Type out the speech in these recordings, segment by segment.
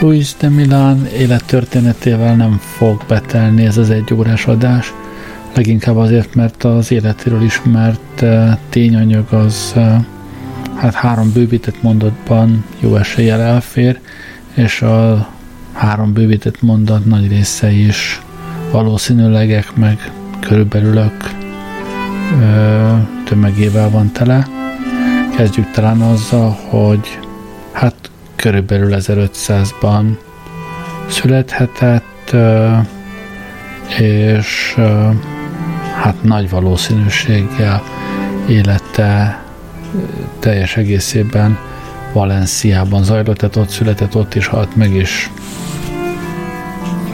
Luis de Milan élettörténetével nem fog betelni ez az egy órás adás, leginkább azért, mert az életéről ismert uh, tényanyag az uh, hát három bővített mondatban jó eséllyel elfér, és a három bővített mondat nagy része is valószínűlegek meg körülbelülök ö, tömegével van tele. Kezdjük talán azzal, hogy körülbelül 1500-ban születhetett, és hát nagy valószínűséggel élete teljes egészében Valenciában zajlott, tehát ott született, ott is halt meg, és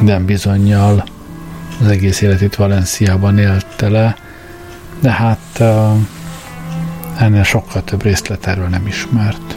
nem bizonyal az egész életét Valenciában élte le, de hát ennél sokkal több részlet erről nem ismert.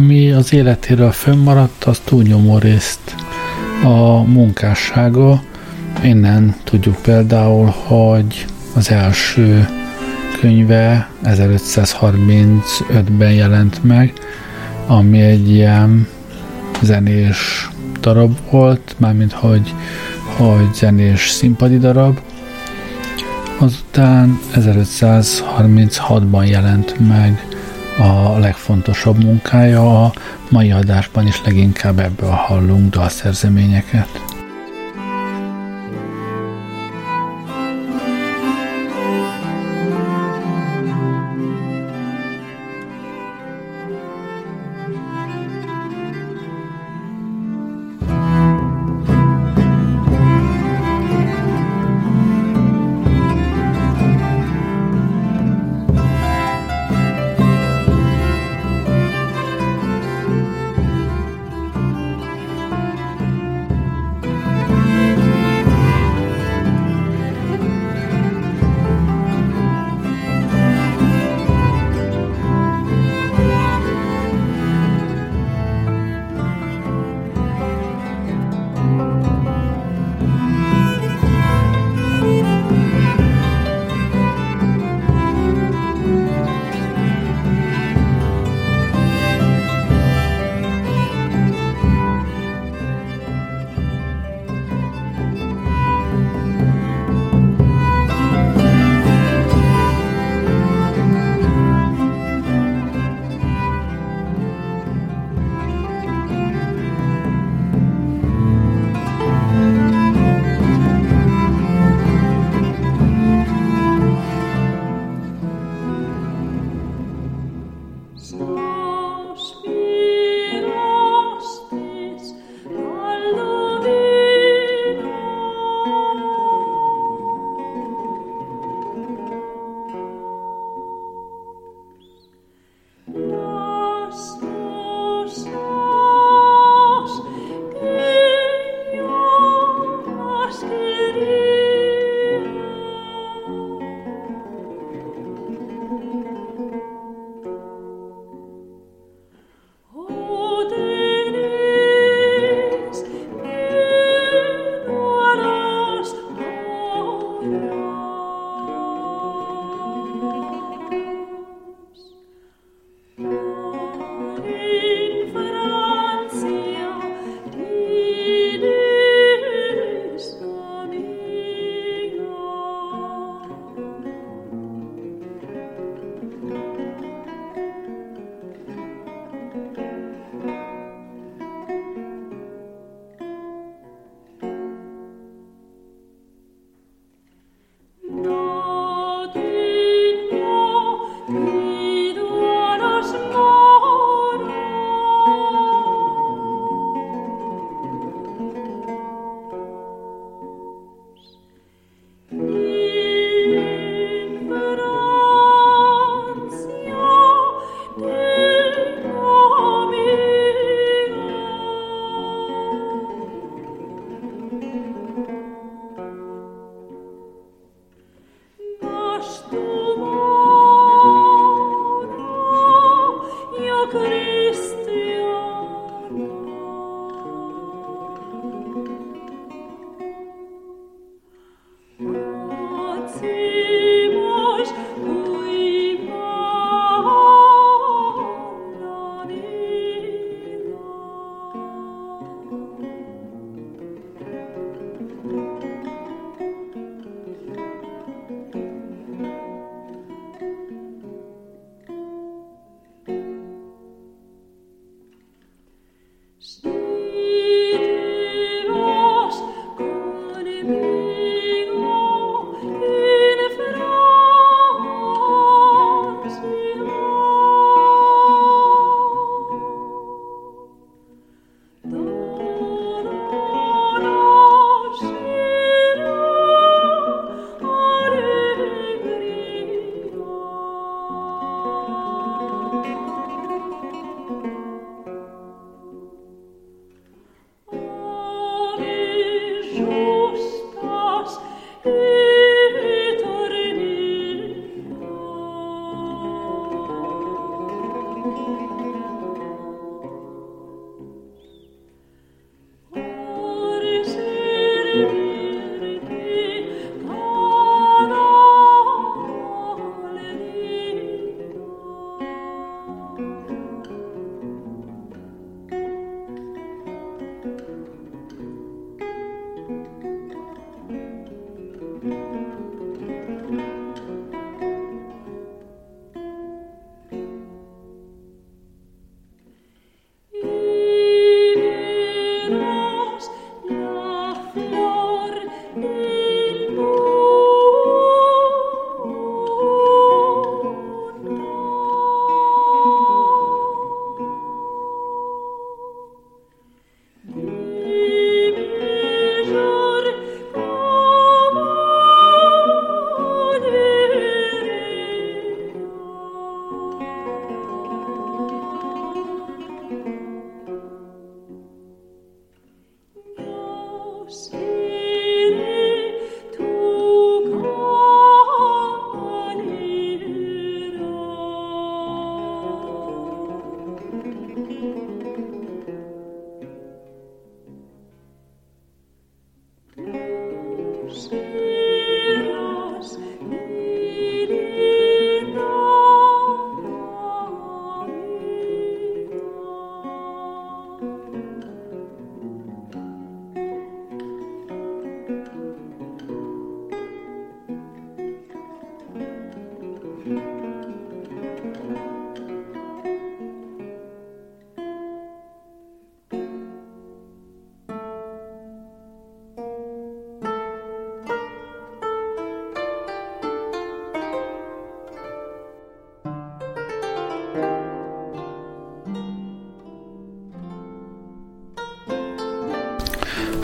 Ami az életéről fönnmaradt, az túlnyomó részt a munkássága. Innen tudjuk például, hogy az első könyve 1535-ben jelent meg, ami egy ilyen zenés darab volt, mármint hogy, hogy zenés színpadi darab. Azután 1536-ban jelent meg a legfontosabb munkája, a mai adásban is leginkább ebből hallunk dalszerzeményeket.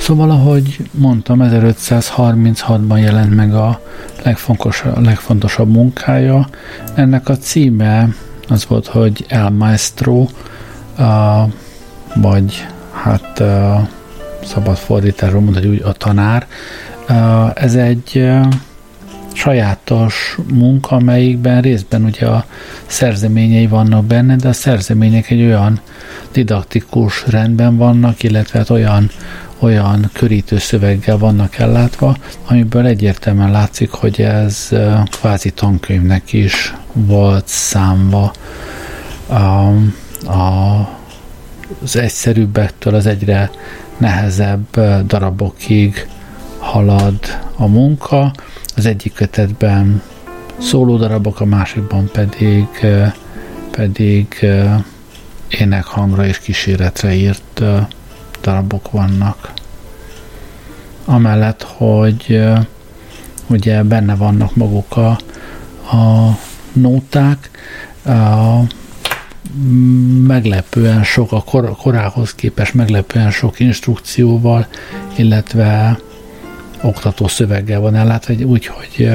Szóval, ahogy mondtam, 1536-ban jelent meg a legfontosabb, munkája. Ennek a címe az volt, hogy El Maestro, vagy hát szabad fordításról mondani, úgy a tanár. Ez egy sajátos munka, amelyikben részben ugye a szerzeményei vannak benne, de a szerzemények egy olyan didaktikus rendben vannak, illetve hát olyan, olyan körítő szöveggel vannak ellátva, amiből egyértelműen látszik, hogy ez kvázi tankönyvnek is volt számva. A, a, az egyszerűbbektől az egyre nehezebb darabokig halad a munka, az egyik kötetben szólódarabok, a másikban pedig, pedig énekhangra és kíséretre írt darabok vannak. Amellett, hogy ugye benne vannak maguk a, a nóták, a, meglepően sok, a kor, korához képest meglepően sok instrukcióval, illetve oktató szöveggel van ellátva, úgyhogy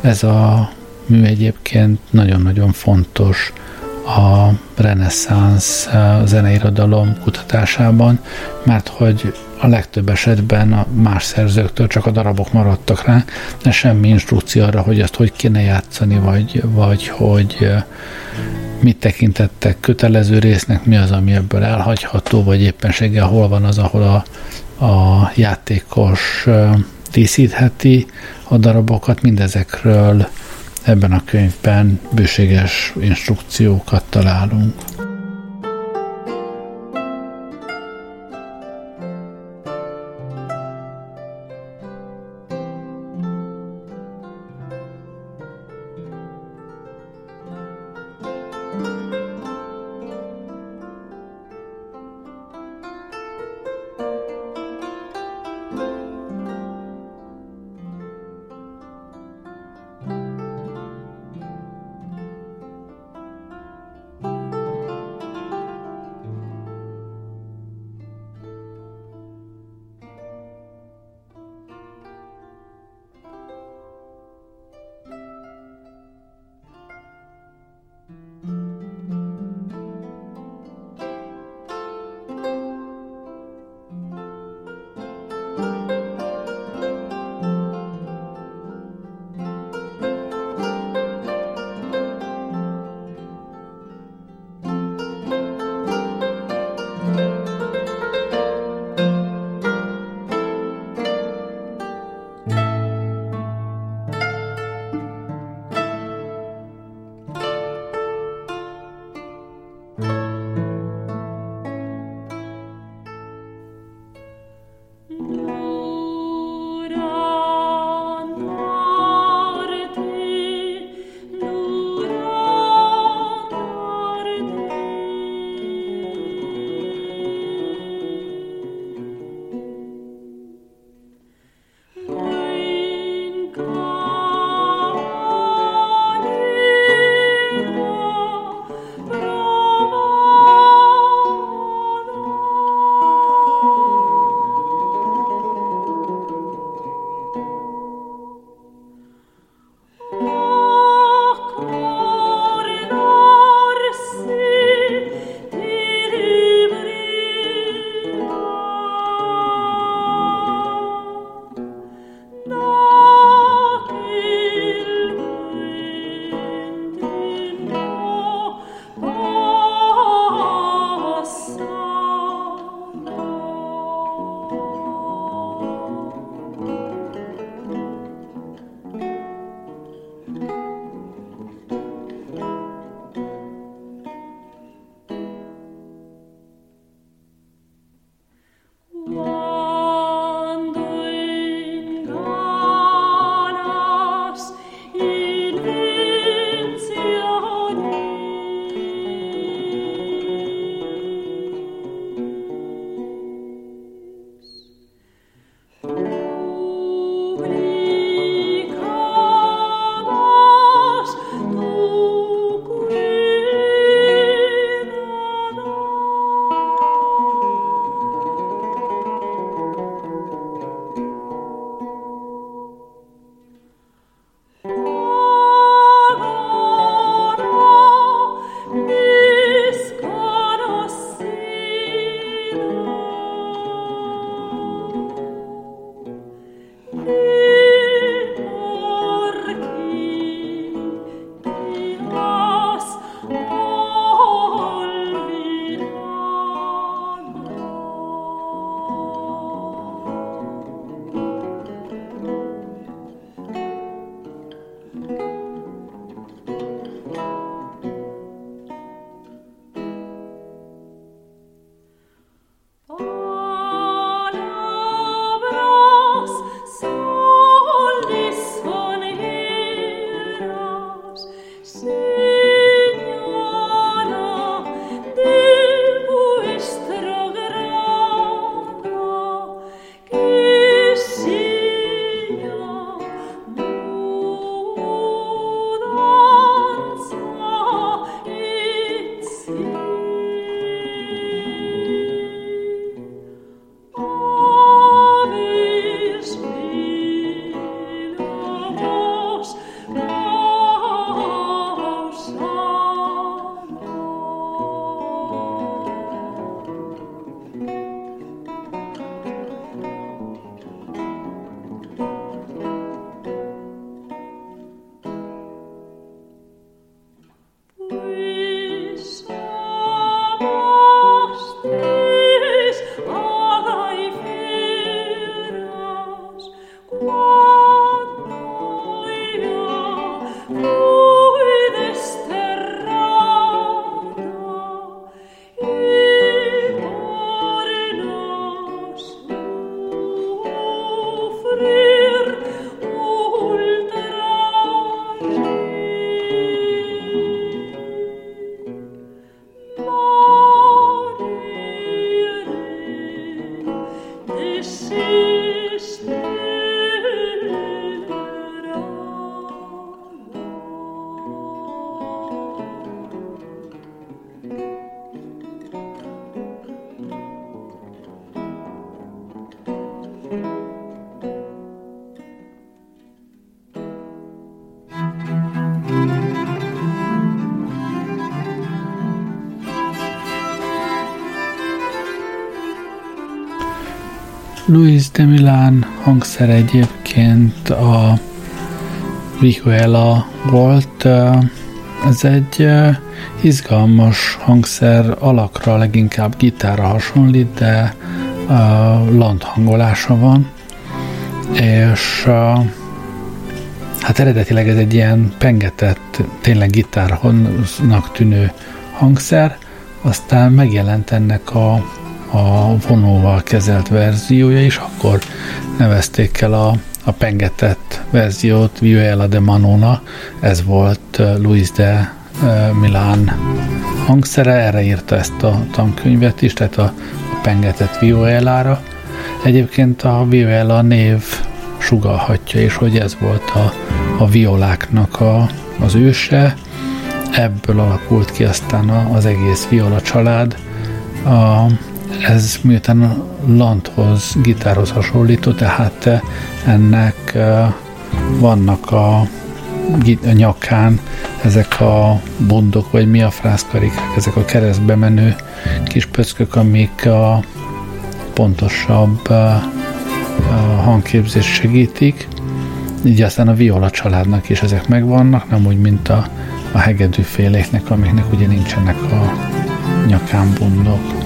ez a mű egyébként nagyon-nagyon fontos a reneszánsz zeneirodalom kutatásában, mert hogy a legtöbb esetben a más szerzőktől csak a darabok maradtak rá, de semmi instrukció arra, hogy azt hogy kéne játszani, vagy, vagy hogy mit tekintettek kötelező résznek, mi az, ami ebből elhagyható, vagy éppenséggel hol van az, ahol a, a játékos díszítheti a darabokat, mindezekről ebben a könyvben bőséges instrukciókat találunk. Milán hangszer egyébként a Vihuela volt. Ez egy izgalmas hangszer, alakra leginkább gitárra hasonlít, de lant hangolása van, és hát eredetileg ez egy ilyen pengetett, tényleg gitárnak tűnő hangszer, aztán megjelent ennek a, a vonóval kezelt verziója, és akkor nevezték el a, a pengetett verziót Viola de Manona, ez volt Luis de Milán hangszere, erre írta ezt a tankönyvet is, tehát a, a pengetett violára. Egyébként a viola név sugalhatja is, hogy ez volt a, a violáknak a, az őse, ebből alakult ki aztán az egész viola család. A, ez miután a Landhoz, gitárhoz hasonlító, tehát ennek vannak a, a nyakán ezek a bundok, vagy mi a frászkarikák, ezek a keresztbe menő kis pöckök, amik a pontosabb hangképzést segítik. Így aztán a viola családnak is ezek megvannak, nem úgy, mint a, a hegedűféléknek, amiknek ugye nincsenek a nyakán bundok.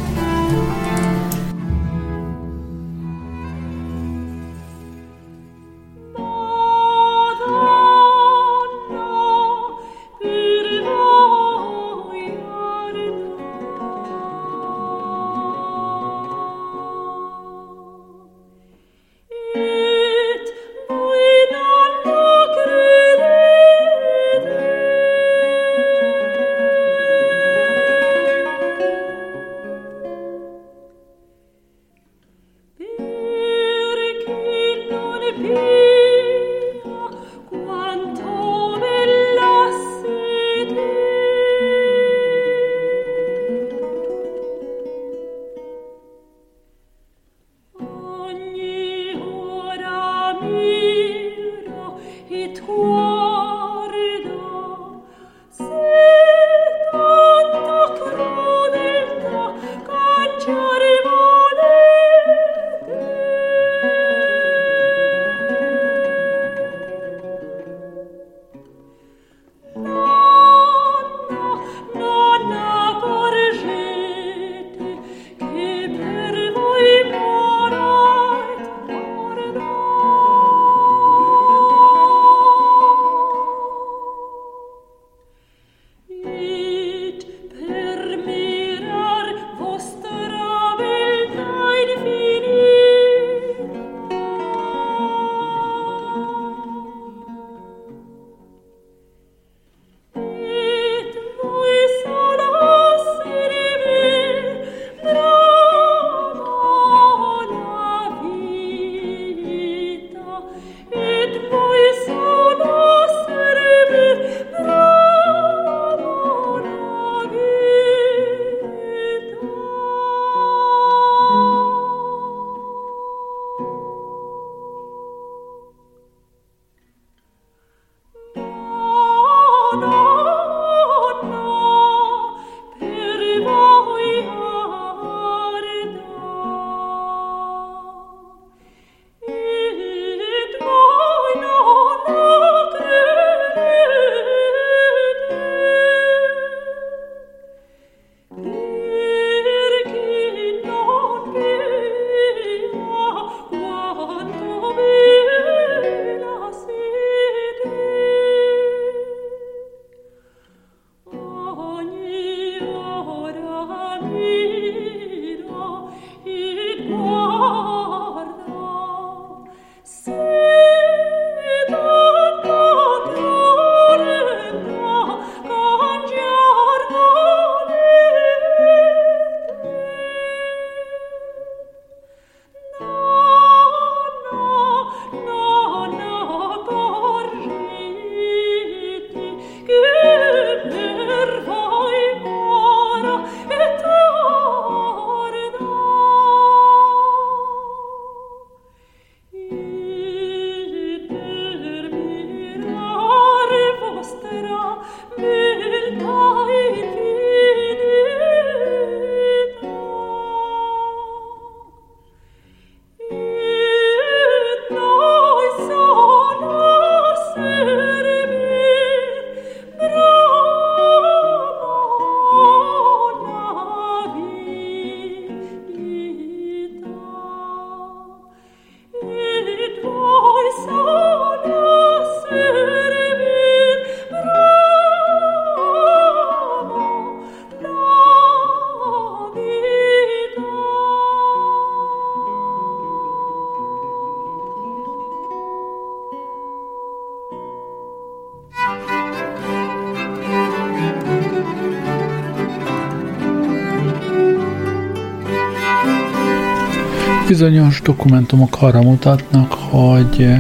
Bizonyos dokumentumok arra mutatnak, hogy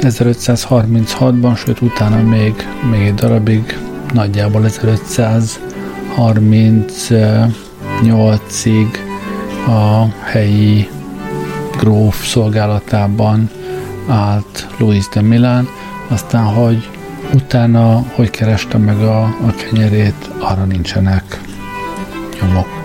1536-ban, sőt utána még, még egy darabig, nagyjából 1538-ig a helyi gróf szolgálatában állt Louis de Milán, aztán, hogy utána, hogy kereste meg a, a kenyerét, arra nincsenek nyomok.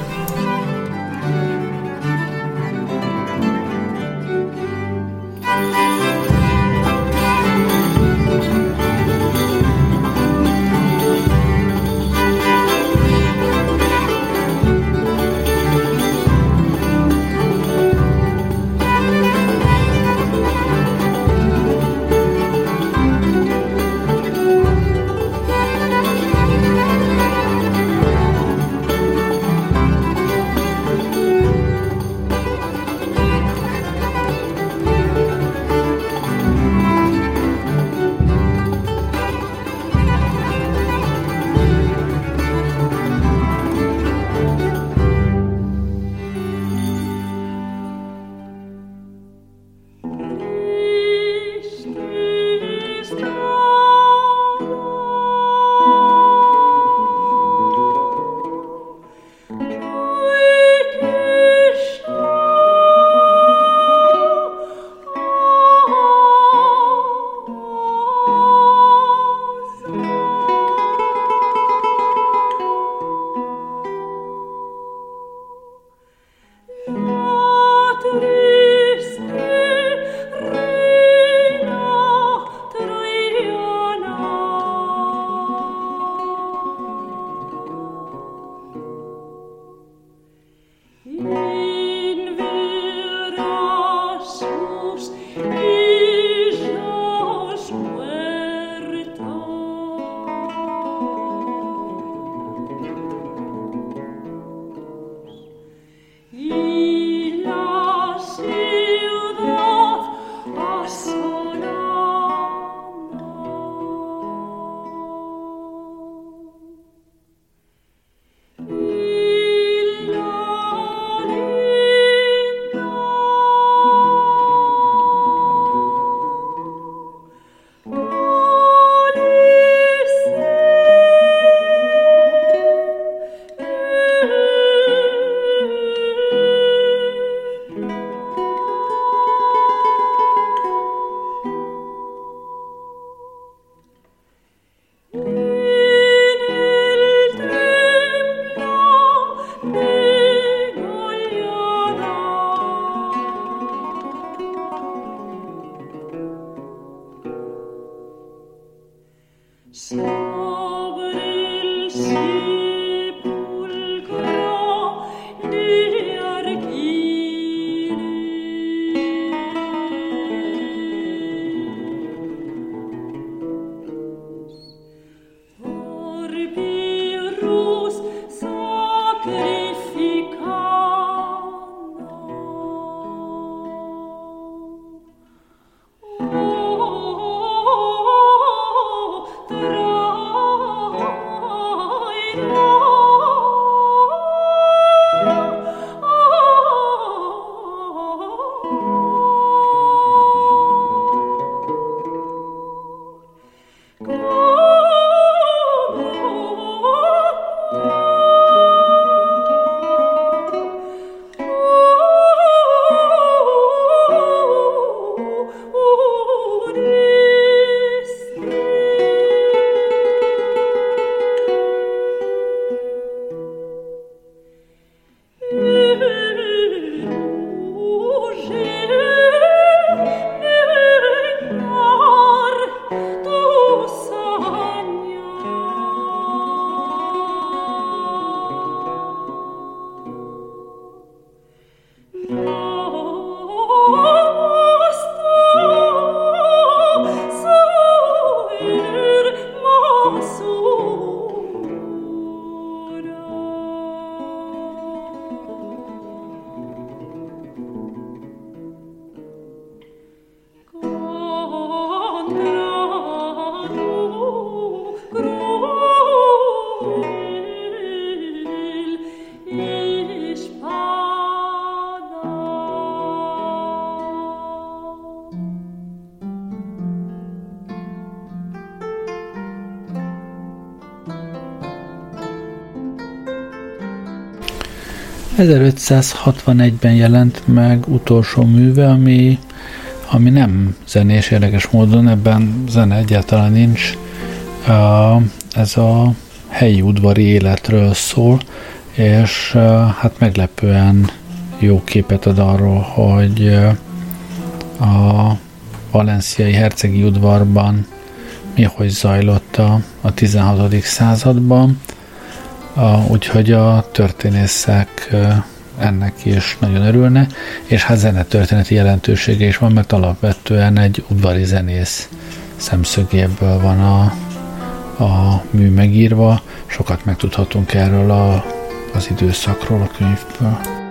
1561-ben jelent meg utolsó műve, ami, ami nem zenés érdekes módon, ebben zene egyáltalán nincs. Ez a helyi udvari életről szól, és hát meglepően jó képet ad arról, hogy a valenciai hercegi udvarban mi hogy zajlott a, a 16. században, a, úgyhogy a történészek ennek is nagyon örülne, és hát zenetörténeti jelentősége is van, mert alapvetően egy udvari zenész szemszögéből van a, a mű megírva, sokat megtudhatunk erről a, az időszakról a könyvből.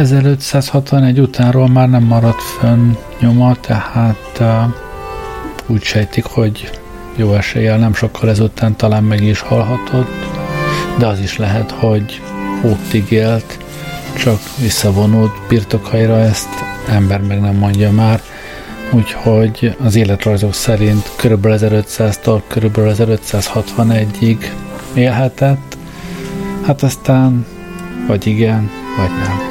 1561 utánról már nem maradt fönn nyoma, tehát uh, úgy sejtik, hogy jó eséllyel nem sokkal ezután talán meg is halhatott, de az is lehet, hogy ótig élt, csak visszavonult birtokaira, ezt ember meg nem mondja már, úgyhogy az életrajzok szerint kb. 1500-tól kb. 1561-ig élhetett, hát aztán vagy igen, vagy nem.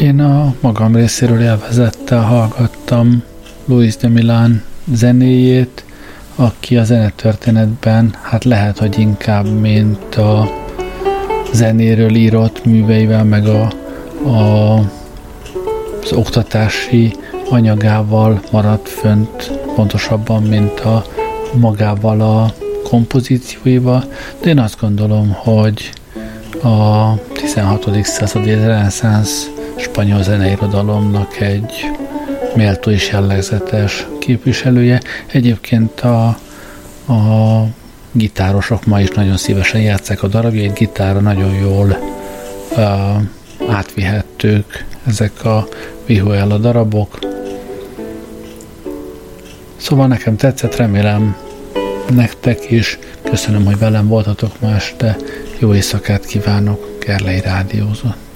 Én a magam részéről élvezettel hallgattam Louis de Milan zenéjét, aki a zenetörténetben, hát lehet, hogy inkább, mint a zenéről írott műveivel, meg a, a, az oktatási anyagával maradt fönt, pontosabban, mint a magával a kompozícióival, de én azt gondolom, hogy a 16. századi reneszánsz spanyol zeneirodalomnak egy méltó és jellegzetes képviselője. Egyébként a, a gitárosok ma is nagyon szívesen játszák a darabjait, gitárra nagyon jól uh, átvihetők ezek a vihuela darabok. Szóval nekem tetszett, remélem nektek is. Köszönöm, hogy velem voltatok ma este. Jó éjszakát kívánok, Gerlei Rádiózott.